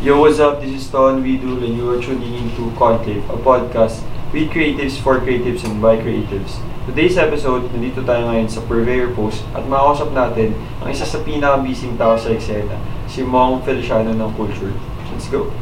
Yo, what's up? This is Ton Vidul and you are tuning into Conclave, a podcast with creatives for creatives and by creatives. Today's episode, nandito tayo ngayon sa Purveyor Post at makakausap natin ang isa sa pinaka-busy tao sa eksena, si Mong Feliciano ng Culture. Let's go!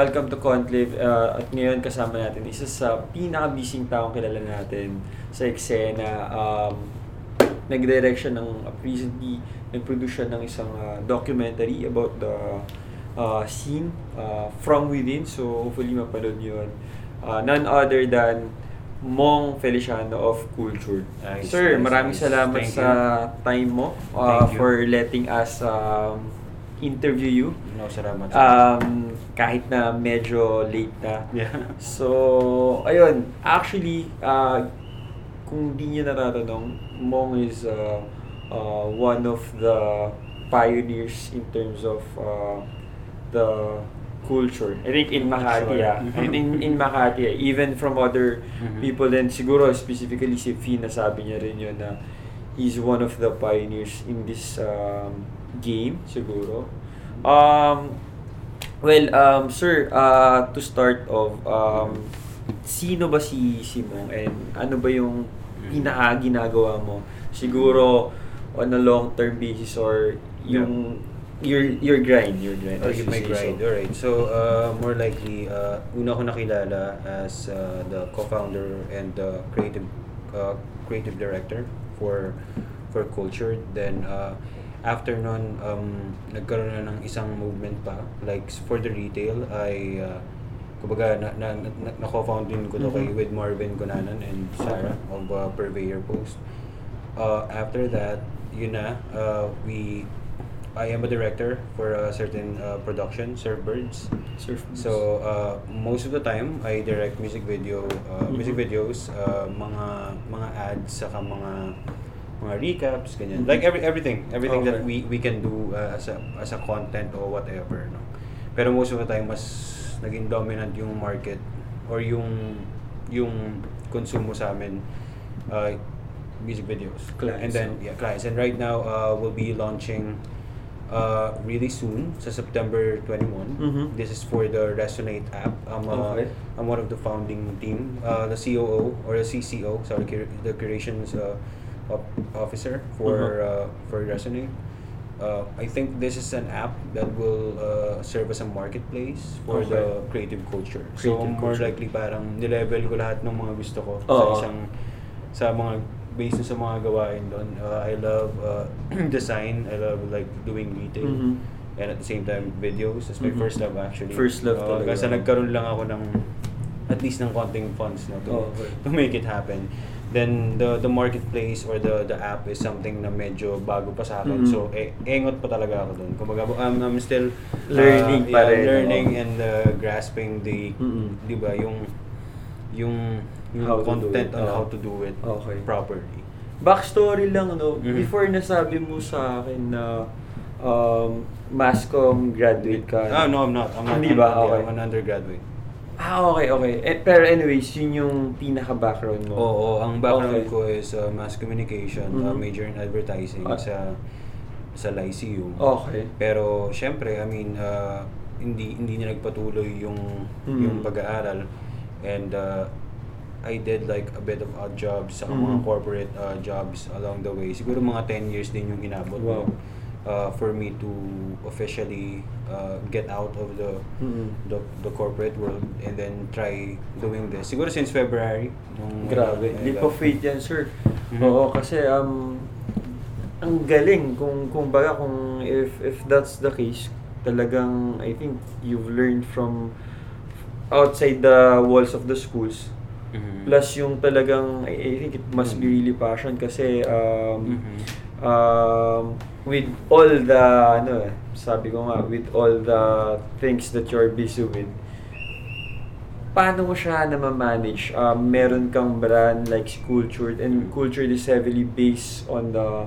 Welcome to Conclave. Uh, at ngayon kasama natin isa sa pinaka-busy taong kilala natin sa eksena. Um, nag-direct siya ng uh, recently, nag-produce siya ng isang uh, documentary about the uh, scene uh, from within. So hopefully mapanood yun. Uh, none other than Mong Feliciano of Culture. Nice, Sir, nice, maraming nice. salamat Thank sa time mo uh, you. for letting us um, interview you. No, salamat. Um, kahit na medyo late na. yeah. So, ayun. Actually, uh, kung di nyo natatanong, Mong is uh, uh, one of the pioneers in terms of uh, the culture. I think in Makati, ah. In, in Makati, ah. even from other Mhm. people then siguro specifically si Fee nasabi niya rin yun na he's one of the pioneers in this um, game siguro. Um, well, um, sir, uh, to start off, um, sino ba si Simong and ano ba yung pinaka ginagawa mo? Siguro on a long-term basis or yung your your grind, your grind. You my grind. so. Alright. So, uh, more likely, uh, una ko nakilala as uh, the co-founder and the creative uh, creative director for for Culture. Then, uh, after nun, um, nagkaroon na ng isang movement pa. Like, for the retail, I, uh, kumbaga, na, na, na, na co-found din ko to kay Mhm. with Marvin Gunanan and Sarah of uh, Purveyor Post. Uh, after that, yun na, uh, we I am a director for a certain uh, production, Surf Birds. Surf So uh, most of the time, I direct music video, uh, Mhm. music videos, uh, mga mga ads, saka mga mga recaps, ganyan. Mhm. Like every everything, everything that Okay. we we can do uh, as a as a content or whatever, no. Pero most of the time mas naging dominant yung market or yung yung konsumo sa amin uh, music videos. Clients, And then yeah, clients. And right now uh, we'll be launching uh, really soon sa September 21. Mhm. This is for the Resonate app. I'm, uh, Okay. I'm one of the founding team, uh, the COO or the CCO, sorry, the curations uh, op- officer for Mhm. uh, for Resonate. Uh, I think this is an app that will uh, serve as a marketplace for Okay. the creative culture. so Creative more culture. likely parang nilevel ko lahat ng mga gusto ko Oo. sa isang sa mga based sa mga gawain doon. Uh, I love uh, design. I love like doing retail. Mhm. And at the same time, videos. That's my Mhm. first love actually. First love Uh, talaga. Kasi nagkaroon lang ako ng at least ng konting funds no, to, Oh, okay. to make it happen. Then the the marketplace or the the app is something na medyo bago pa sa akin. Mhm. So eh, engot pa talaga ako doon. Kumbaga I'm, I'm still uh, Learning pa yeah, rin, learning oo. and uh, grasping the Mhm. 'di ba yung yung yung How content on oo. how to do it Okay. properly. Backstory lang, no? Mhm. Before nasabi mo sa akin na um, Mascom graduate ka. Ah, no, I'm not. I'm not. Hindi ba? Okay. I'm an undergraduate. Ah, okay, okay. Eh, pero anyways, yun yung pinaka-background mo. Oo, ang background Okay. ko is uh, mass communication, uh, Mhm. major in advertising Ah. sa sa Lyceum. Okay. Pero syempre, I mean, uh, hindi hindi niya nagpatuloy yung Mhm. yung pag-aaral and uh, I did like a bit of odd jobs sa mga Mhm. corporate uh, jobs along the way. Siguro mga 10 years din yung inabot Wow. ko uh, for me to officially uh, get out of the Mhm. the, the corporate world and then try doing this. Siguro since February. Nung, Grabe. uh, Leap of faith yan, sir. Mhm. Oo, kasi um, ang galing kung kung baga kung if if that's the case, talagang I think you've learned from outside the walls of the schools. Mhm. Plus yung talagang I, I think it must be Mhm. really passion kasi um, Mhm. um, with all the ano eh, sabi ko nga with all the things that you're busy with paano mo siya na manage Um, meron kang brand like Cultured and Cultured is heavily based on the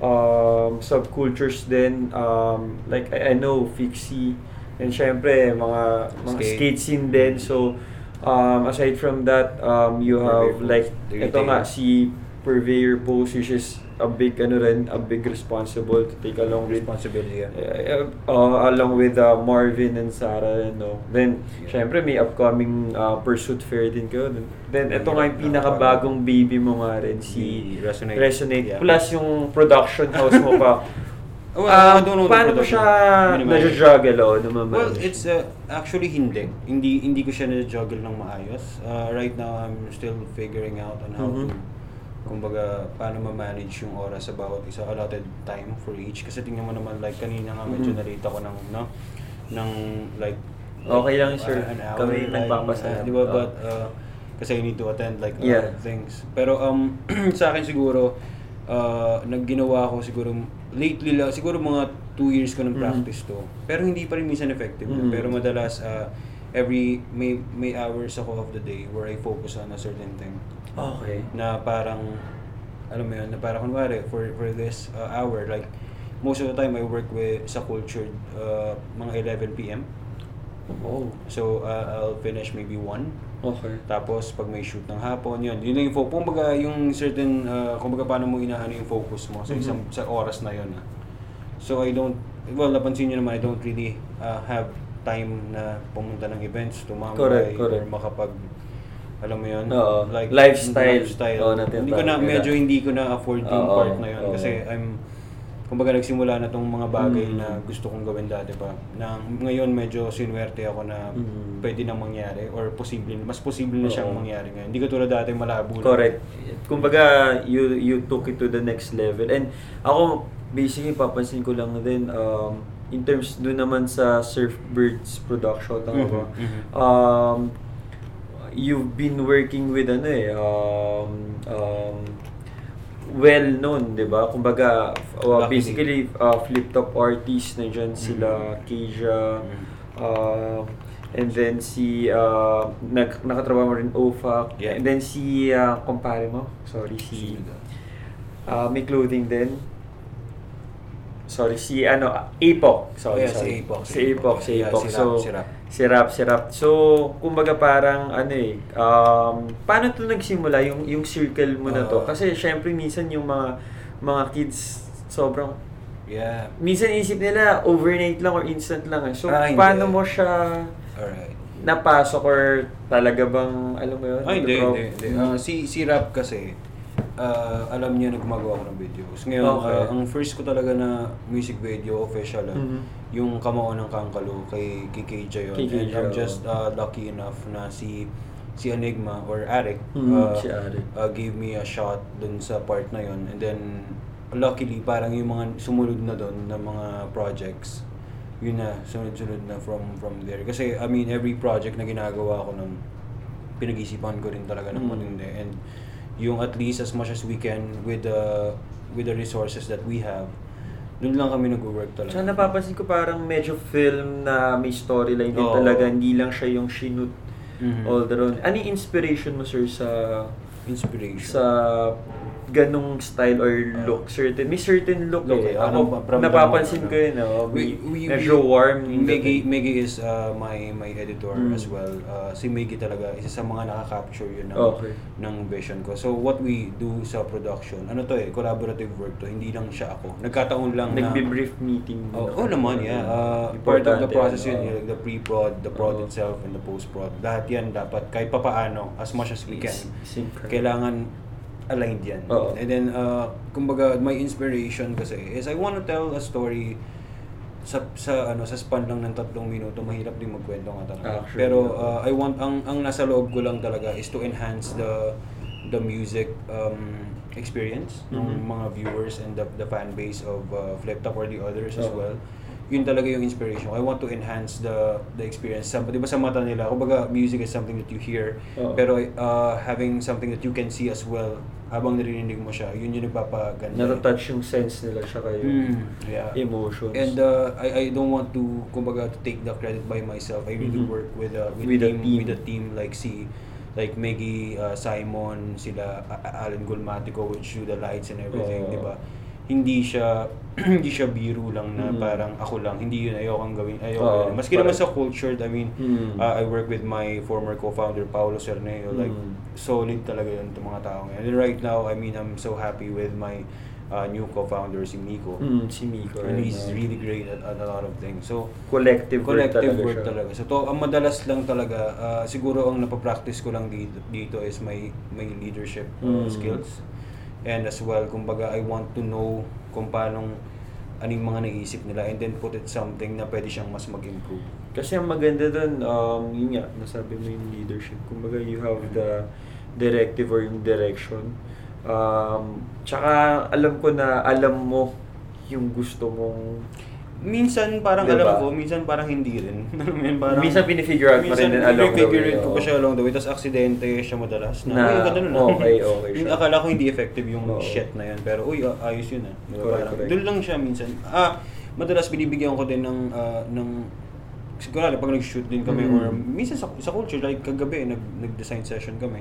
um, subcultures din. Um, like, I, I know, Fixie, and syempre, mga, mga Skate. skate scene din. So, um, aside from that, um, you have Purveyor like, ito nga, si Purveyor Post, which is a big, ano rin, a big responsible to take along with Responsibility. yeah. Uh, uh, along with uh, Marvin and Sarah, no. Then, Yeah. syempre may upcoming uh, Pursuit Fair din kayo. Then, ito nga yung Yeah. pinakabagong baby mo nga rin, si Resonate. Resonate. Yeah. Plus yung production house mo pa. Oh, Um, I don't know the paano mo siya na-juggle o namamanage? Well, it's uh, actually hindi. Hindi hindi ko siya na-juggle ng maayos. Uh, right now, I'm still figuring out on how Mhm. to kumbaga paano ma-manage yung oras sa bawat isa allotted time for each kasi tingnan mo naman like kanina nga medyo Mhm. nalate ako ng no ng like Okay lang, uh, sir. an hour Kami like, nagpapasalamat. uh, di ba Oh. but uh, kasi I need to attend like a Yeah. lot of things pero um sa akin siguro uh, nagginawa ko siguro lately lang siguro mga two years ko ng Mhm. practice to pero hindi pa rin minsan effective Mhm. pero madalas uh, every may may hours ako of the day where I focus on a certain thing Okay. na parang alam mo yun na parang kunwari for for this uh, hour like most of the time I work with sa cultured uh, mga 11 PM Oh. so uh, I'll finish maybe 1 Okay. tapos pag may shoot ng hapon yun yun lang yung focus kumbaga yung certain uh, kumbaga paano mo inaano yung focus mo sa isang sa oras na yun ah. so I don't well napansin nyo naman I don't really uh, have time na pumunta ng events tumambay Correct, or correct. makapag alam mo yun Oo. Lifestyle. lifestyle. Oo, natin hindi ko na tawag medyo hindi ko na afford yung Oo, part na yun oo. kasi I'm kumbaga nagsimula na tong mga bagay Mm. na gusto kong gawin dati pa na ngayon medyo sinwerte ako na Mm. pwede nang mangyari or posible mas posible na siyang Oo. mangyari ngayon hindi ko tulad dati malabo lang. Correct. Kumbaga, you you took it to the next level. And ako, basically, papansin ko lang din, um, in terms doon naman sa Surfbirds production, tama ba? Mhm, mhm. Um, you've been working with ano eh, um, um, well-known, di ba? Kumbaga, uh, basically, uh, flip-top artists, nandiyan sila, Keisha, Mhm. um, and then si, uh, nag, nakatrabaho rin OFAC, Yeah. and then si, uh, kumpare mo, sorry, si, uh, may clothing din, sorry, si, ano, Apok, sorry, Oh, yeah, si sorry. Si Apok. si Yeah, Apok. si Rap, So, si Rap. Si Rap, si Rap. So, kumbaga parang ano eh, um, paano to nagsimula yung yung circle mo na to? Uh, Kasi syempre minsan yung mga mga kids sobrang Yeah. minsan isip nila overnight lang or instant lang eh. So, Ah, hindi. paano mo siya Alright. napasok or talaga bang alam mo yun? Ay, hindi, hindi, hindi. Ah, si, si Rap kasi, ah, alam niya na gumagawa ko ng videos. Ngayon, Okay. ah, ang first ko talaga na music video, official, ah, Mhm. yung Kamao ng Kangkalo kay, kay KJ yun. Kay And I'm just ah, lucky enough na si si Enigma or Arik Mhm, ah, si Arik. ah, gave me a shot dun sa part na yun. And then, luckily, parang yung mga sumunod na dun na mga projects, yun na, sunod-sunod na from from there. Kasi, I mean, every project na ginagawa ko nun, pinag-isipan ko rin talaga ng Mm. matindi. And yung at least as much as we can with the with the resources that we have, dun lang kami nag-work talaga. Tsaka napapansin ko parang medyo film na may storyline din Oo. talaga. Hindi lang siya yung shoot Mhm. all the round. Ano yung inspiration mo, sir, sa Inspiration. sa ganong style or look certain may certain look, Look, eh eh. Ano, ako from napapansin ko yun oh, We, may we, medyo we- warm Miggy. Miggy is uh, my my editor Mm. as well. Uh, si Miggy talaga, isa sa mga nakaka-capture yun ng, Okay. ng vision ko. So what we do sa production, ano to eh, collaborative work to, hindi lang siya ako. Nagkataon lang na... nagbe-brief meeting Oh, oh naman, yeah. Uh, part of the process yun, oh. like the pre-prod, the prod Oo. itself, and the post-prod. Lahat yan dapat, kahit papaano, as much as we can, kailangan aligned yan. Oo. And then, uh, kumbaga, my inspiration kasi is I want to tell a story sa sa ano sa span lang ng tatlong minuto mahirap din magkwento nga talaga. Actually, Pero oo. uh, I want ang ang nasa loob ko lang talaga is to enhance the the music um, experience ng Mhm. mga viewers and the the fan base of uh, Flip Top or the others as Oo. well. Yun talaga yung inspiration. I want to enhance the the experience. Sa, di ba sa mata nila, kumbaga music is something that you hear, Oo. pero uh, having something that you can see as well habang naririnig mo siya, yun yung nagpapaganda. Natatouch yung sense nila siya kayo. Mm, yeah. Emotions. And uh, I I don't want to kumbaga to take the credit by myself. I really Mhm. work with a with, With a team, team. with a team like si like Maggie uh, Simon, sila A- Alan Gulmatico which do the lights and everything, Oo. 'di ba? Hindi siya hindi siya biro lang na Mhm. parang ako lang. Hindi yun ayokang gawin. Ayoko Oo, yun. Maski naman sa culture, I mean, Mm. uh, I work with my former co-founder Paolo Cerneo. Like Mm. solid talaga yun itong mga tao ngayon. And right now, I mean, I'm so happy with my uh, new co-founder si Miko. Mm, si Miko. And he's ano, really great at, at a lot of things. So, collective, collective work work talaga, talaga. siya. So, to, ang madalas lang talaga, uh, siguro ang napapractice ko lang dito, dito is my, my leadership uh, Mm. skills. And as well, kumbaga, I want to know kung paano anong mga naisip nila and then put it something na pwede siyang mas mag-improve. Kasi ang maganda doon, um, yun nga, nasabi mo yung leadership. Kumbaga, you have the directive or yung direction. Um, tsaka, alam ko na alam mo yung gusto mong... Minsan parang Diba? alam ko, minsan parang hindi rin. Alam yun, parang, Minsan pinifigure out mo rin din along the way, out ko pa siya along the way. Tapos aksidente siya madalas. Na, Na, uy, ah." okay, okay siya. akala ko hindi effective yung Oo. shit na yun. Pero uy, ayos yun ah. Diba, Correct, parang, correct. Doon lang siya minsan. Ah, madalas binibigyan ko din ng, ah, ng siguro pag nag-shoot din kami Mm. or minsan sa, sa culture, like kagabi, nag, nag-design session kami.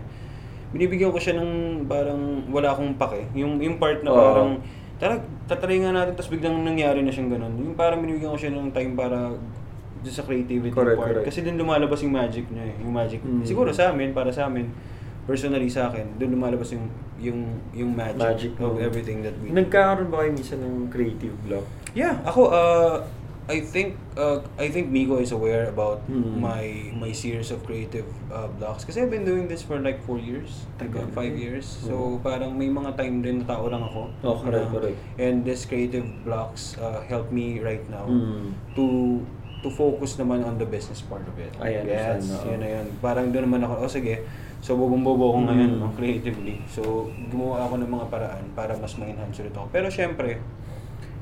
Binibigyan ko siya ng parang wala akong pake. Yung, yung part na Oo. parang, tara, tatry nga natin, tapos biglang nangyari na siyang ganun. Yung parang binibigyan ko siya ng time para sa creativity Correct, part. correct. Kasi dun lumalabas yung magic niya eh. Yung magic. Mm. Siguro sa amin, para sa amin, personally sa akin, dun lumalabas yung yung yung magic, Magic of mo. everything that we do. Nagkakaroon ba kayo minsan ng creative block? Yeah, ako uh I think uh, I think Miko is aware about Mm. my my series of creative uh, blocks kasi I've been doing this for like four years, like Tagal. five years. So Mm. parang may mga time din na tao lang ako. Oh, correct, na- correct. And this creative blocks uh, help me right now Mm. to to focus naman on the business part of it. I understand, Yes, oo. yun na yun. Parang doon naman ako, oh sige, so bobong-bobo ako ngayon Mm. no, creatively. So gumawa ako ng mga paraan para mas ma-enhance ulit ako. Pero syempre,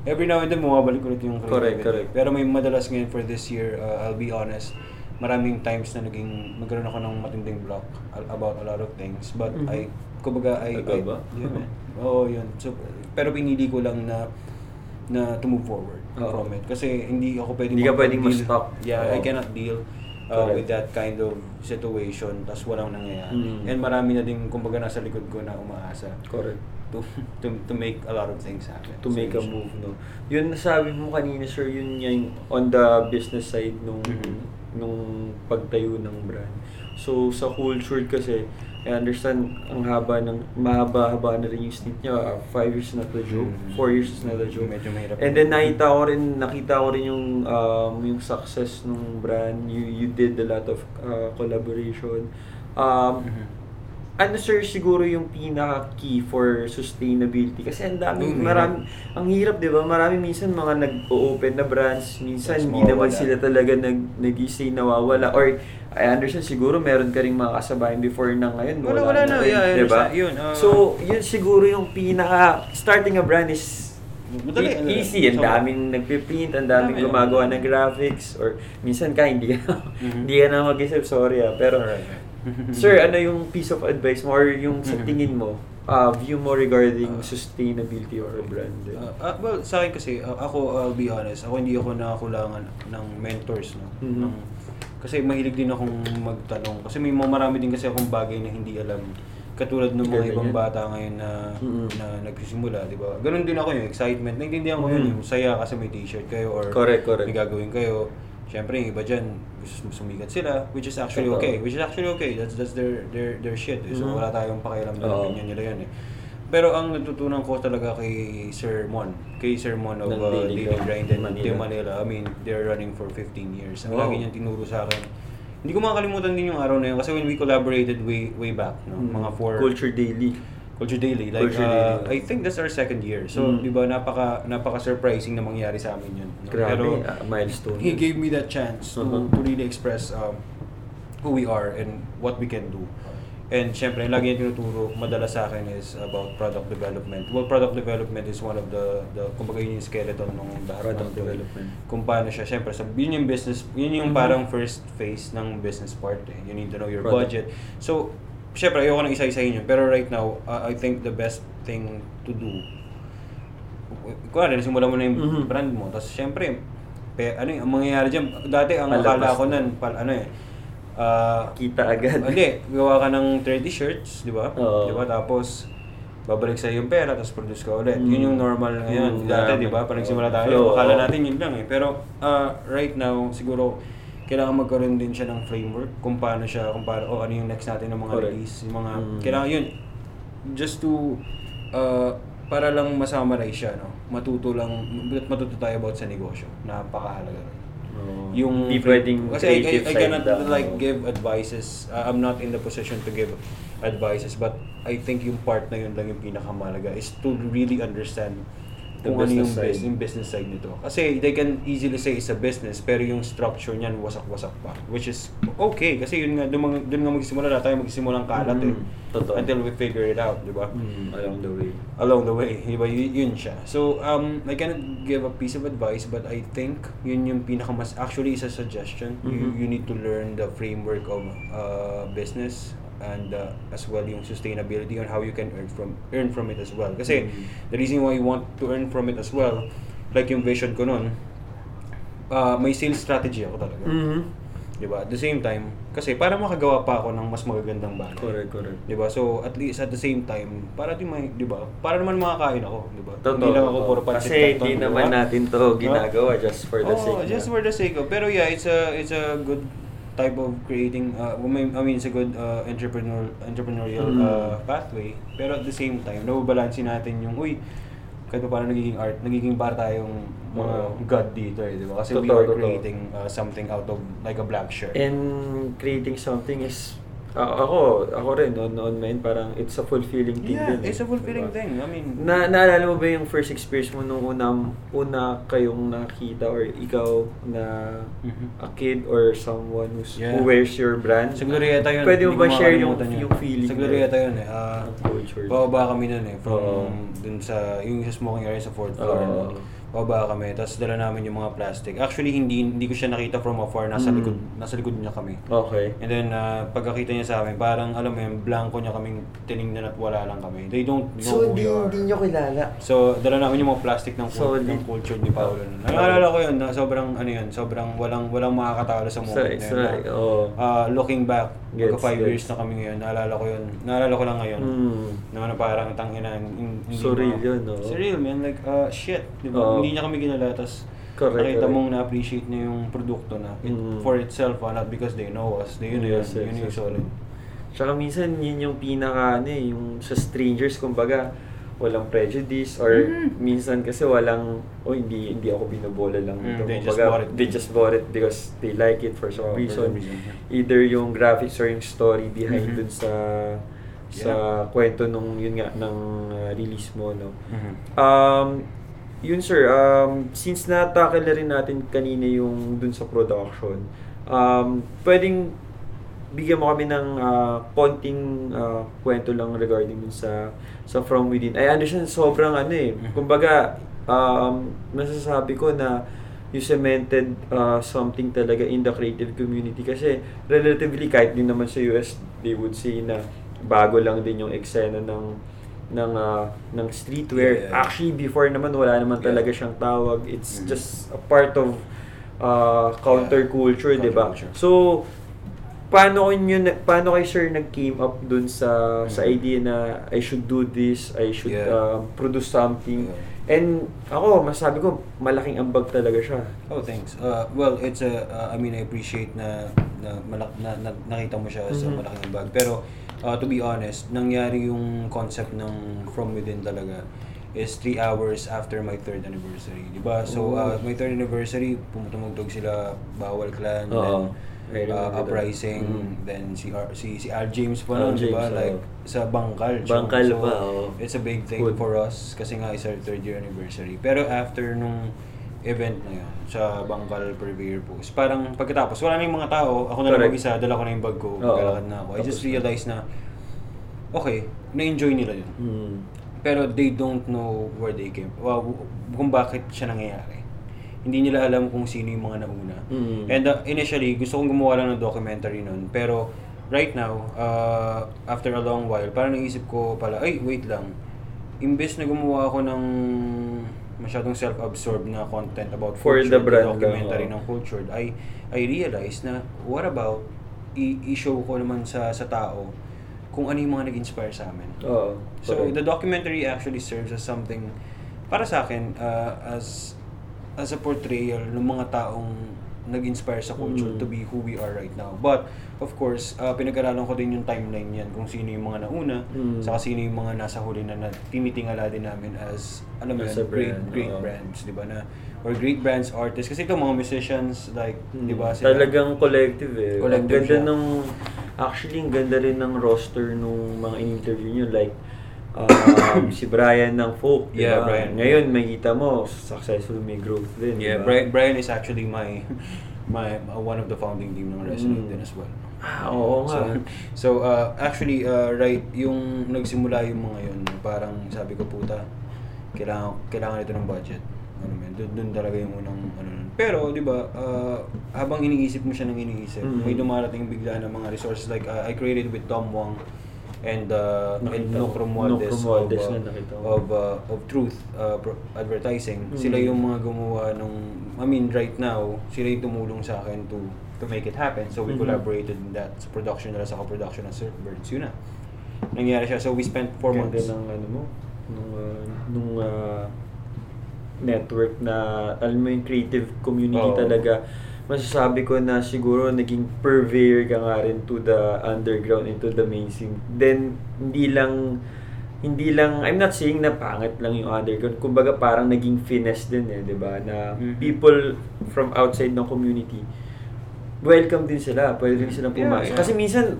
every now and then bumabalik ulit yung Correct, creativity. correct. Pero may madalas ngayon for this year, uh, I'll be honest, maraming times na naging magkaroon ako ng matinding block about a lot of things. But Mhm. I, kumbaga, I, Tagal I- ba? Yeah, man. Oo, yun. So, pero pinili ko lang na na to move forward Oo. from it. Kasi hindi ako pwedeng Hindi ka pwedeng ma-stuck. Yeah, I Oo. cannot deal uh, Correct. with that kind of situation tas walang nangyayari. Mm. And marami na din kumbaga nasa likod ko na umaasa Correct. To to to make a lot of things happen. to So, make a move, no? Yun nasabi mo kanina, sir, yun yung on the business side nung Mhm. nung pagtayo ng brand. So, sa culture kasi, I understand, ang haba ng, mahaba-haba na rin yung stint niya. Uh, five years is not a joke. Mhm. Four years is not a joke. Medyo mahirap. And then nakita ko rin, nakita ko rin yung um, yung success ng brand. You you did a lot of uh, collaboration. Um, Mhm. Ano sir siguro yung pinaka key for sustainability kasi ang dami Mm, marami ang hirap 'di ba marami minsan mga nag-open na brands minsan hindi naman mawawala. sila talaga nag nag-stay nawawala or I understand siguro meron ka ring mga kasabayan before na ngayon Wala, wala na. rin, Yeah, 'di ba? Yun, uh, so yun siguro yung pinaka starting a brand is Madali, e- easy ang daming nagpiprint ang daming Dami, gumagawa ng graphics or minsan ka hindi ka Mhm. hindi ka na mag-isip sorry ah pero Alright. Sir, ano yung piece of advice mo or yung sa tingin mo, uh, view mo regarding Uh, sustainability or brand? Uh, ah, well, sa akin kasi, uh, ako, I'll be honest, ako hindi ako nakakulangan ng mentors, no? Mhm. Ng- kasi mahilig din akong magtanong. Kasi may mga marami din kasi akong bagay na hindi alam. Katulad ng mga ibang bata ngayon na Mhm. na nagsisimula, di ba? Ganun din ako yung excitement. Naintindihan ko yun, Mhm. yung saya kasi may t-shirt kayo or Correct, correct. may gagawin kayo. Siyempre, yung iba dyan, gusto sumikat sila, which is actually Totoo. okay. Which is actually okay. That's that's their their their shit. eh. So Mhm. wala tayong pakialam na Oo. opinion nila yun eh. Pero ang natutunan ko talaga kay Sir Mon, kay Sir Mon of Ng uh, Daily Daily Grind, Grind and Manila. Team Manila. I mean, they're running for 15 years. Ang Wow. lagi niyang tinuro sa akin. Hindi ko makakalimutan din yung araw na yun kasi when we collaborated way way back, no? Mm. mga four Culture Daily. Culture Daily. Like, Culture uh, Daily. I think that's our second year. So, Mm. di ba, napaka, napaka-surprising na mangyari sa amin yun. no? Grabe, Pero, ah, milestone. he gave me that chance to, Uh-huh. to really express um, who we are and what we can do. And syempre, lagi yung tinuturo, madala sa akin is about product development. Well, product development is one of the, the kumbaga yun yung skeleton ng lahat Product ng development. Kung paano siya, syempre, sa, yun yung business, yun yung Mhm. parang first phase ng business part eh. You need to know your Product. budget. So, syempre, ayoko nang isa-isahin yun. Pero right now, uh, I think the best thing to do, kunwari, nasimula mo na yung Mhm. brand mo, tapos syempre, pe, ano yung ang mangyayari dyan, dati ang Palabas akala ko nun, pal, ano eh, ah, Kita agad. hindi, gawa ka ng 30 shirts, di ba? Oo. Di ba? Tapos, babalik sa yung pera, tapos produce ka ulit. Mm. Yun yung normal ngayon. Mm, Dati, di ba? Pag nagsimula tayo, akala oo. natin yun lang eh. Pero, ah, right now, siguro, kailangan magkaroon din siya ng framework kung paano siya, kung paano, o ano yung next natin ng mga Correct. release. Yung mga, Mm. kailangan yun, just to, uh, para lang masummarize siya, no? Matuto lang, matuto tayo about sa negosyo. Napakahalaga rin Oo. yung Hindi pwedeng kasi I, I, I cannot lang. like give advices uh, I'm not in the position to give advices but I think yung part na yun lang yung pinakamalaga is to really understand The kung ano yung business side. business, yung business side nito. Kasi they can easily say it's a business pero yung structure niyan wasak-wasak pa which is okay kasi yun nga doon, doon nga magsisimula lahat tayo magsisimula ng kalat eh. Mm, totoo. Until we figure it out, di ba? Mm, along the way. along the way. Di ba? Y- yun siya. So, um, I cannot give a piece of advice, but I think yun yung pinakamas... Actually, is a suggestion. You, Mhm. you need to learn the framework of uh, business and uh, as well yung sustainability on how you can earn from earn from it as well. Kasi Mhm. the reason why you want to earn from it as well, like yung vision ko nun, uh, may sales strategy ako talaga. Mhm. Di ba? At the same time, kasi para makagawa pa ako ng mas magagandang bagay. Correct, correct. Di ba? So, at least at the same time, para din may, di ba? Para naman makakain ako, di ba? Hindi lang ako puro pancit Kasi hindi di naman natin to ginagawa just for the oh, sake. just na- for the sake of. Pero yeah, it's a it's a good type of creating uh, I mean, it's a good uh, entrepreneurial entrepreneurial Mm. uh, pathway. Pero at the same time, nababalansin natin yung uy, kahit pa paano nagiging art, nagiging para tayong mga Oo. god dito eh, di ba? Kasi we Totoo, are totoo. creating uh, something out of like a blank shirt. And creating something is a- ako, ako rin on on mine parang it's a fulfilling thing yeah, din. eh. it's a fulfilling Diba? thing. I mean, Na naalala mo ba yung first experience mo nung una una kayong nakita or ikaw na Mhm. a kid or someone who's, Yeah. who wears your brand? Sa Glorieta yun. Pwede mo ba share yung, yun. yung feeling mo? Glorieta yun eh. ah, culture. Bababa kami nun eh. From Oo. dun sa, yung sa smoking area sa fourth floor. Oo. No? Bababa kami. Tapos dala namin yung mga plastic. Actually, hindi hindi ko siya nakita from afar. Nasa Mm. likod nasa likod niya kami. Okay. And then, ah, pagkakita niya sa amin, parang, alam mo yun, blanco niya kaming tinignan at wala lang kami. They don't know So, who we hindi, are. hindi nyo kilala. So, dala namin yung mga plastic ng, Solid. ng culture ni Paolo. nun. Naalala ko yun, na sobrang, ano yun, sobrang walang, walang makakatalo sa moment na sa, yun. na, oh. Ah, looking back, Gets, magka five gets. years na kami ngayon, naalala ko yun. Naalala ko lang ngayon. Mm. Na ano parang tangina. Surreal yun, no? Surreal, man. Like, uh, shit. Di ba? Oo. Hindi niya kami ginala. Tapos, Correct, nakita correct. mong na-appreciate niya yung produkto na it, Mm. for itself, ah, not because they know us. They, yun, Yes, yun, yes, yun yung yes. solid. Tsaka minsan yun yung pinaka ano eh, yung sa strangers kumbaga walang prejudice or Mhm. minsan kasi walang oh hindi hindi ako binobola lang Mm, ito. they just Kumbaga, bought it. They just bought it because they like it for some Oh, reason. reason, yeah. Either yung graphics or yung story behind Mhm. dun sa sa kwento nung yun nga ng uh, release mo no. Mhm. Um, yun sir, um, since na-tackle na rin natin kanina yung dun sa production, um, pwedeng bigyan mo kami ng ah, konting ah, kwento lang regarding dun sa sa From Within. I understand sobrang ano eh. Mhm. Kumbaga, um, nasasabi ko na you cemented ah, something talaga in the creative community kasi relatively kahit din naman sa US they would say na bago lang din yung eksena ng ng ah, ng streetwear. Yeah. Actually before naman wala naman Yeah. talaga siyang tawag. It's Mhm. just a part of uh, counterculture, 'di ba? So paano niyo paano kay sir nag-came up dun sa sa Mhm. idea na I should do this, I should Yeah. um, produce something. Yeah. And ako, masabi ko, malaking ambag talaga siya. Oh, thanks. Uh, well, it's a, uh, I mean, I appreciate na, na, malak, na, na nakita mo siya sa Mhm. malaking bag. Pero, uh, to be honest, nangyari yung concept ng From Within talaga is three hours after my third anniversary. Di ba? So, uh, my third anniversary, pumutumugtog sila, Bawal Clan, Oo. then I remember uh. Uprising, Mhm. then si, R, si, si Al James pa nun, di ba? Like, sa Bangkal. Bangkal so, pa, oo. It's a big thing Good. for us kasi nga is our third year anniversary. Pero after nung event na yun sa Bangkal Purveyor Post, parang pagkatapos, wala na yung mga tao, ako na lang mag-isa, dala ko na yung bag ko, maglalakad na ako. I just realized na, okay, na-enjoy nila yun. Mm. Pero they don't know where they came, well, kung bakit siya nangyayari. Hindi nila alam kung sino yung mga nauna. Mm. And uh, initially, gusto kong gumawa lang ng documentary nun, pero right now, uh, after a long while, parang naisip ko pala, ay, wait lang. Imbes na gumawa ako ng masyadong self-absorbed na content about For culture, the brand documentary lang, ng culture, I, I realized na, what about, i- i-show ko naman sa, sa tao kung ano yung mga nag-inspire sa amin. Oo. So the documentary actually serves as something para sa akin uh, as as a portrayal ng mga taong nag-inspire sa culture Mm. to be who we are right now. But of course, uh, pinag-aralan ko din yung timeline niyan kung sino yung mga nauna, Mm. saka sino yung mga nasa huli na, na tinitingala din namin as alam mo a great brand, great oo. brands, 'di ba na or great brands artists kasi ito mga musicians like, Mm. 'di ba? sila- Talagang collective eh. Collective ang ganda siya. nung actually ang ganda rin ng roster nung mga in-interview nyo like um, si Brian ng folk. Yeah, ba? Brian. Ngayon makita mo successful may growth din. di Yeah, ba? Brian, Brian is actually my my uh, one of the founding team ng Resonate Mm. din as well. Ah, oo So, nga. so uh, actually, uh, right, yung nagsimula yung mga yun, parang sabi ko puta, kailangan, kailangan ito ng budget. Ano man, doon, doon talaga yung unang ano nun. Pero, di ba, uh, habang iniisip mo siya ng iniisip, Mhm. may dumarating bigla ng mga resources like uh, I created with Tom Wong and uh, and Nakita Nook ko. Romualdez Nook Romualdez of, uh, of, uh, of Truth uh, Pro- Advertising. Mhm. Sila yung mga gumawa nung, I mean, right now, sila yung tumulong sa akin to to make it happen. So we Mhm. collaborated in that sa production nila sa production ng Surfbirds. Yun na. Nangyari siya. So we spent four Ganda months. ng ano mo, nung, uh, nung uh, network na, alam mo yung creative community Oo. talaga. Masasabi ko na siguro naging purveyor ka nga rin to the underground into the mainstream. Then, hindi lang hindi lang, I'm not saying na pangit lang yung underground. Kumbaga parang naging finesse din eh, di ba? Na Mhm. people from outside ng community, welcome din sila. Pwede rin silang Yeah, pumasok. yeah. Kasi minsan,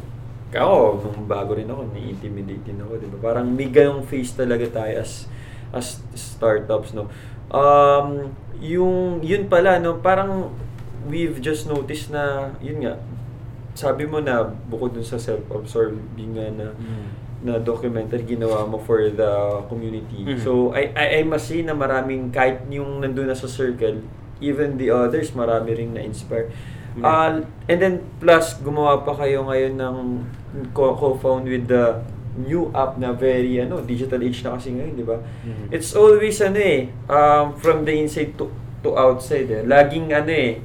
ako, nung bago rin ako, nai-intimidate din ako, di ba? Parang may ganong face talaga tayo as as startups, no? Um, yung, yun pala, no? Parang we've just noticed na, yun nga, sabi mo na bukod dun sa self-absorbing nga na Mm. na documentary ginawa mo for the community. Mhm. So, I, I, I must say na maraming, kahit yung nandun na sa circle, even the others, marami ring na-inspire. Mhm. Uh, and then, plus, gumawa pa kayo ngayon ng co- co-found with the new app na very, ano, digital age na kasi ngayon, di ba? Mhm. It's always, ano eh, um, from the inside to, to outside eh. Laging, ano eh,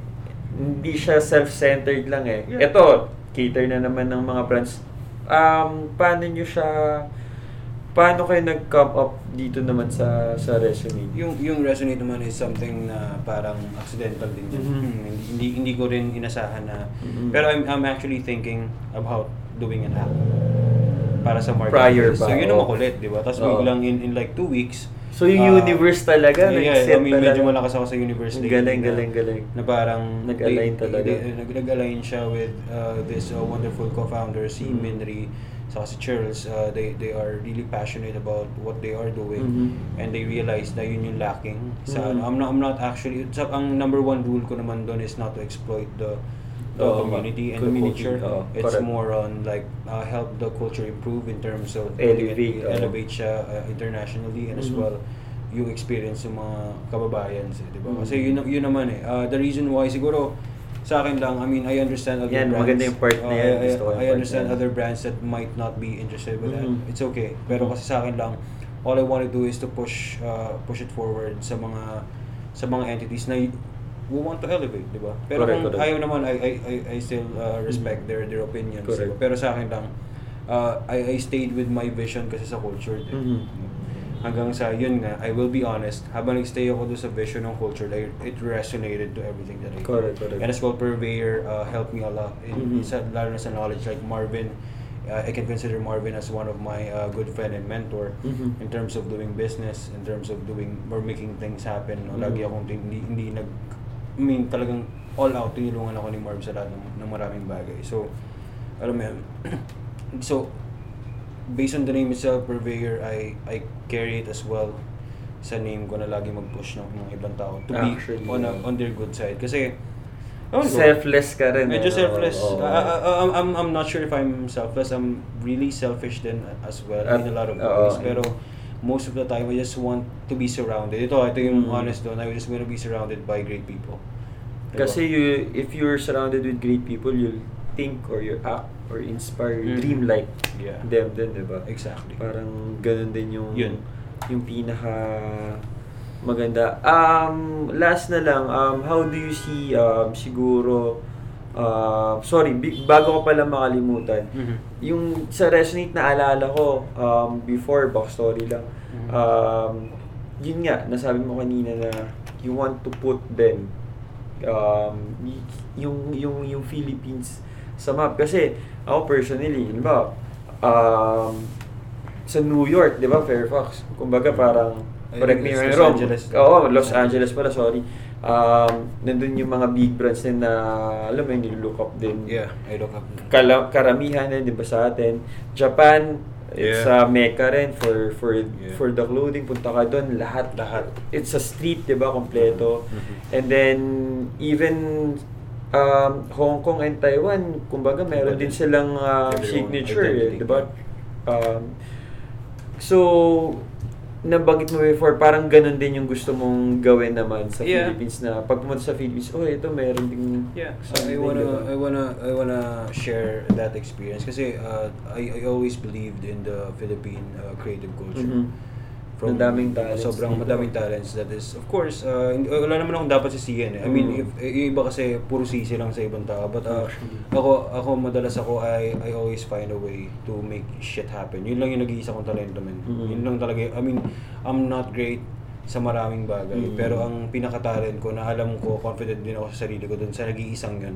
hindi siya self-centered lang eh. Yeah. Ito, cater na naman ng mga brands. Um, paano nyo siya, paano kayo nag-come up dito naman sa sa resume? Yung yung resonate naman is something na parang accidental din. Mhm. Hmm, hindi, hindi hindi ko rin inasahan na Mhm. pero I'm I'm actually thinking about doing an app para sa market. Prior So pa, yun ang makulit, di ba? Tapos Oo. biglang in in like two weeks So yung ah, universe talaga, yeah, nag-set I mean, medyo talaga. malakas ako sa universe. Lately galing, na- galing, galing. Na parang Nag-align talaga. nag- Nag-align siya with uh, this uh, wonderful co-founder, si Mhm. Minri, saka si Charles. Uh, they they are really passionate about what they are doing Mhm. and they realize na yun yung lacking sa Mhm. ano. I'm not I'm not actually sa, ang number one rule ko naman doon is not to exploit the the Oo, community and community, the culture. oo, It's correct. more on like uh, help the culture improve in terms of Elevate, oo. elevate siya uh, internationally and as Mhm. well yung experience ng mga kababayan, eh, di ba? Mhm. Kasi yun yun naman eh. Uh, the reason why siguro sa akin lang, I mean, I understand other Yan, brands. maganda yung part na Uh, yan. I, ko yung I part understand other brands that might not be interested with that. Mhm. It's okay. Pero kasi sa akin lang, all I want to do is to push uh, push it forward sa mga sa mga entities na we want to elevate, di ba? Pero Correct, kung correct. ayaw naman, I, I, I, I still uh, respect Mhm. their their opinions. di Correct. ba? Pero sa akin lang, uh, I, I stayed with my vision kasi sa culture. din. Mhm. Hanggang sa, yun nga, I will be honest, habang nagstay ako doon sa vision ng culture, like, it resonated to everything that I did. Correct, correct. And as well, Purveyor uh, helped me a lot, in, Mhm. sa, lalo na sa knowledge, like Marvin, uh, I can consider Marvin as one of my uh, good friend and mentor Mhm. in terms of doing business, in terms of doing or making things happen. No? Mhm. Lagi akong hindi, hindi nag, I mean, talagang all out, tinulungan ako ni Marv sa lahat ng, ng maraming bagay. So, alam mo yun. so, based on the name itself, Purveyor, I, I carry it as well sa name ko na lagi mag-push ng mga ibang tao to Actually, be on, a, on their good side. Kasi, ko, Selfless ka rin. Medyo eh. selfless. Oo. I, I, I- I'm, I'm not sure if I'm selfless. I'm really selfish then as well in a lot of ways. Pero most of the time, I just want to be surrounded. Ito, ito yung Mm. honest doon. I just want to be surrounded by great people. Diba? Kasi you, if you're surrounded with great people, you'll think or you act or inspire, Mhm. dream like Yeah. them din, di ba? Exactly. Parang ganun din yung Yun. yung pinaka maganda. Um last na lang, um how do you see um siguro uh, sorry, bago ko pala makalimutan. Mhm. Yung sa Resonate na alala ko um before backstory lang. Mhm. Um yun nga, nasabi mo kanina na you want to put them um yung yung yung Philippines sa map kasi ako personally, di ba? Um, sa New York, di ba, Fairfax. Kumbaga parang, correct me if Los I'm wrong. Angeles. Oo, Los Angeles pala, sorry. Um, nandun yung mga big brands din na, alam mo, yung look up din. Yeah, I look up. Kala, karamihan din, di ba, sa atin. Japan, it's Yeah. a mecca rin for for Yeah. for the clothing. Punta ka doon, lahat. Lahat. It's a street, di ba, kompleto. Mhm. And then, even um, Hong Kong and Taiwan, kumbaga, meron din silang uh, signature, di ba? Um, so, nabanggit mo before, parang ganun din yung gusto mong gawin naman sa Yeah. Philippines na pag pumunta sa Philippines, oh, ito meron ding Yeah, something, I wanna, diba? I wanna, I wanna share that experience kasi uh, I, I always believed in the Philippine uh, creative culture. Mhm. Madaming talents Sobrang dito. madaming talents that is, of course, uh, wala naman akong dapat sisiyan eh. I mean, Mm. if, yung iba kasi puro sisi lang sa ibang tao. But uh, ako, ako madalas ako, I, I always find a way to make shit happen. Yun lang yung nag-iisa kong talento, man. Mm. Yun lang talaga, I mean, I'm not great sa maraming bagay. Mm. Pero ang pinaka-talent ko na alam ko, confident din ako sa sarili ko dun sa nag-iisang yun,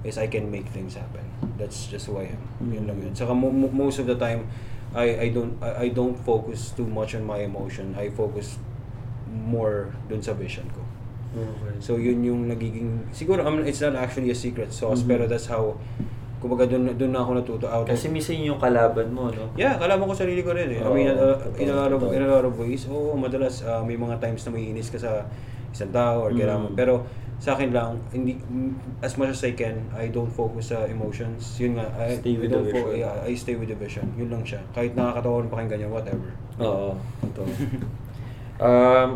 is I can make things happen. That's just who I am. Yun lang yun. Saka mo, mo- most of the time, I I don't I, I don't focus too much on my emotion. I focus more dun sa vision ko. Okay. So yun yung nagiging siguro um, it's not actually a secret sauce Mhm. pero that's how kumbaga dun dun na ako natuto out Kasi minsan yung kalaban mo, no? Yeah, kalaban ko sarili ko rin eh. I Oo, mean, uh, in, a lot of, in a lot of ways, oo, madalas uh, may mga times na may inis ka sa isang tao or Mm. kailangan. Pero sa akin lang, hindi, mm, as much as I can, I don't focus sa emotions. Yun nga, I, Stay with I don't the vision. yeah, I stay with the vision. Yun lang siya. Kahit nakakatawa ng pakinggan niya, whatever. Oo, totoo. um,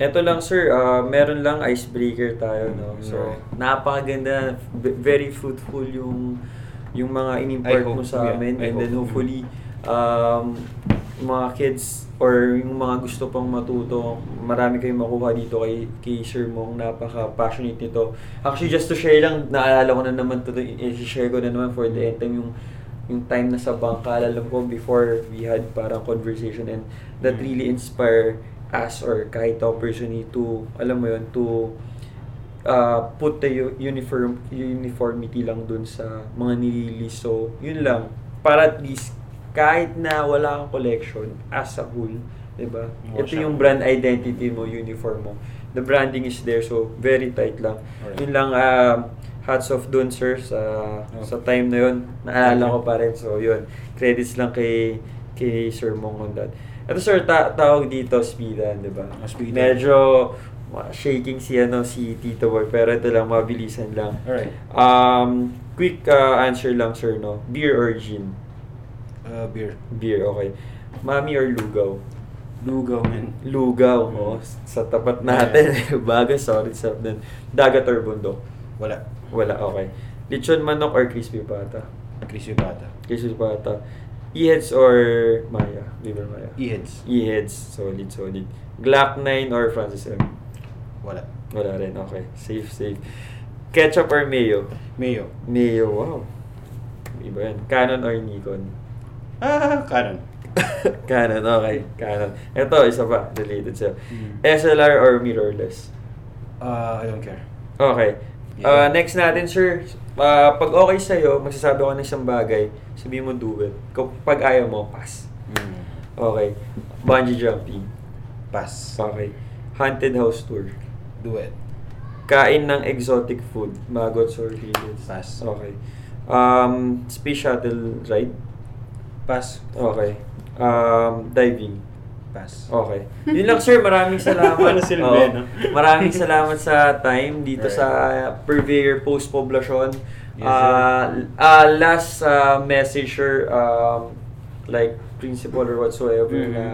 eto lang sir, ah, meron lang icebreaker tayo, no? So, Alright. napakaganda, very fruitful yung yung mga I in-impart hope, mo sa yeah, amin. I And then hope. hopefully, um, mga kids or yung mga gusto pang matuto, marami kayong makuha dito kay, kay Sir Mong. Napaka-passionate nito. Actually, just to share lang, naalala ko na naman to, i-share ko na naman for the end time yung yung time na sa bangka, alam ko before we had parang conversation and that Mm. really inspire us or kahit ako personally to, alam mo yun, to uh, put the uniform uniformity lang dun sa mga nililis. So, yun lang. Para at least, kahit na wala kang collection, as a whole, di ba? Ito yung brand identity mo, uniform mo. The branding is there, so very tight lang. Alright. Yun lang, um, hats off dun, sir, sa, Oh. sa time na yun. Naalala ko pa rin. So, yun. Credits lang kay, kay Sir Mong on that. Ito, sir, ta- tawag dito, Speedan, di ba? Ah. Medyo shaking si ano si Tito Boy pero ito lang mabilisan lang. Alright. Um quick uh, answer lang sir no. Beer or gin? Uh, beer. Beer, okay. Mami or lugaw? Lugaw, man. Lugaw, Mm. oh, sa tapat natin. Baga, sorry sa nun. Dagat or bundok? Wala. Wala, okay. Lechon manok or crispy pata? Crispy bata. Crispy pata. E-heads or Maya? Liver Maya? E-heads. E-heads, solid, solid. Glock 9 or Francis M? Wala. Wala rin, okay. Safe, safe. Ketchup or mayo? Mayo. Mayo, wow. Iba yan. Canon or Nikon? Ah, kanon. Canon, okay. Canon. Ito, isa pa, related sa'yo. Mm. SLR or mirrorless? Uh, I don't care. Okay. Uh, Yeah. next natin, sir. Uh, pag okay sa'yo, magsasabi ako ng isang bagay, sabihin mo do it. Kapag ayaw mo, pass. Mm. Okay. Bungee jumping. Pass. Okay. Haunted house tour. Do it. Kain ng exotic food. Maggots or hills. Pass. Okay. Um, space shuttle ride. Pass. Okay. Um, diving. Pass. Okay. Yun lang sir, maraming salamat. Ano silbi, Oo. no? Maraming salamat sa time dito Right. sa Purveyor Post Poblacion. Yes, Ah, ah, last uh, message sir, um, like principle or whatsoever Mhm. na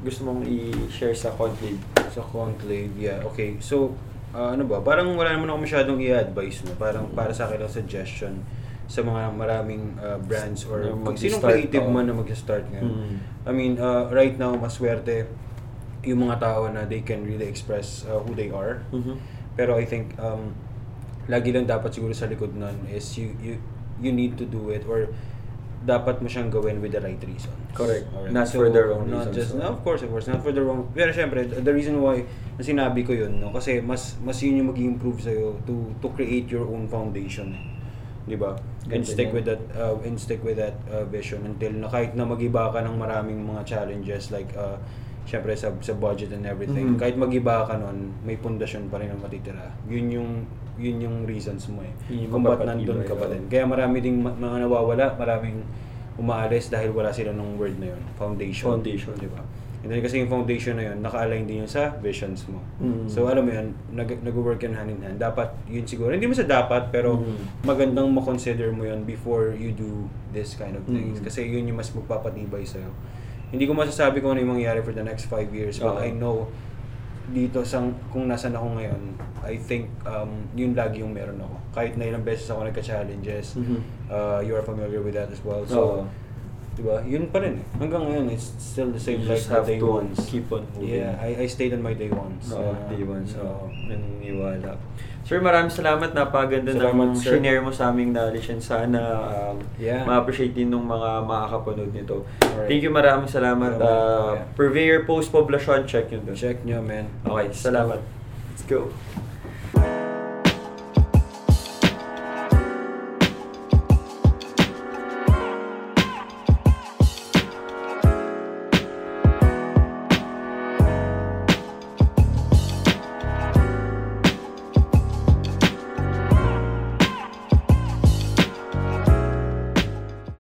gusto mong i-share sa conclave. Sa conclave, yeah. Okay, so, ah, ano ba? Parang wala naman ako masyadong i-advise, no? Parang para sa akin lang suggestion. Sa mga maraming uh, brands or mag-start, sinong creative man na mag-start ngayon. Mm. I mean, uh, right now, maswerte yung mga tao na they can really express uh, who they are. Mhm. Pero I think um, lagi lang dapat siguro sa likod nun is you you you need to do it or dapat mo siyang gawin with the right reasons. Correct. Alright. Not for the wrong not reasons, Just, so. no, of course, of course. Not for the wrong... Pero syempre, the reason why na sinabi ko yun, no, kasi mas mas yun yung mag-improve sa'yo to, to create your own foundation. Eh. Di ba? And stick with that uh, and stick with that uh, vision until na kahit na magiba ka ng maraming mga challenges like uh, syempre sa sa budget and everything. Mhm. Kahit magiba ka nun, may pundasyon pa rin ang matitira. Yun yung yun yung reasons mo eh. Yun yung Kung ba't nandun ka pa din. Kaya marami ding ma- mga nawawala, maraming umaalis dahil wala sila ng word na yun, foundation. Foundation. Di ba? And then kasi yung foundation na yun, naka-align din yun sa visions mo. Mm. So alam mo yun, nag- nag-work yun hand in hand. Dapat yun siguro, hindi mo sa dapat, pero Mm. magandang makonsider mo yun before you do this kind of things. Mm. Kasi yun yung mas magpapatibay sa'yo. Hindi ko masasabi kung ano yung mangyayari for the next five years, but Oo. I know dito sa kung nasan ako ngayon, I think um, yun lagi yung meron ako. Kahit na ilang beses ako nagka-challenges, Mhm. uh, you are familiar with that as well. So, di ba? Yun pa rin eh. Hanggang ngayon, it's still the same You like the have day to ones. keep on moving. Yeah, I, I stayed on my day ones. Oo, Uh, day one. So, oo. naniniwala. Sir, maraming salamat. Napaganda Salamat, ng sir. shinare mo sa aming knowledge and sana um, Yeah. ma-appreciate din ng mga makakapanood nito. Alright. Thank you, maraming salamat. Salamat. Uh, Yeah. Purveyor Post Poblacion, check yun doon. Check nyo, man. Okay, salamat. Let's go.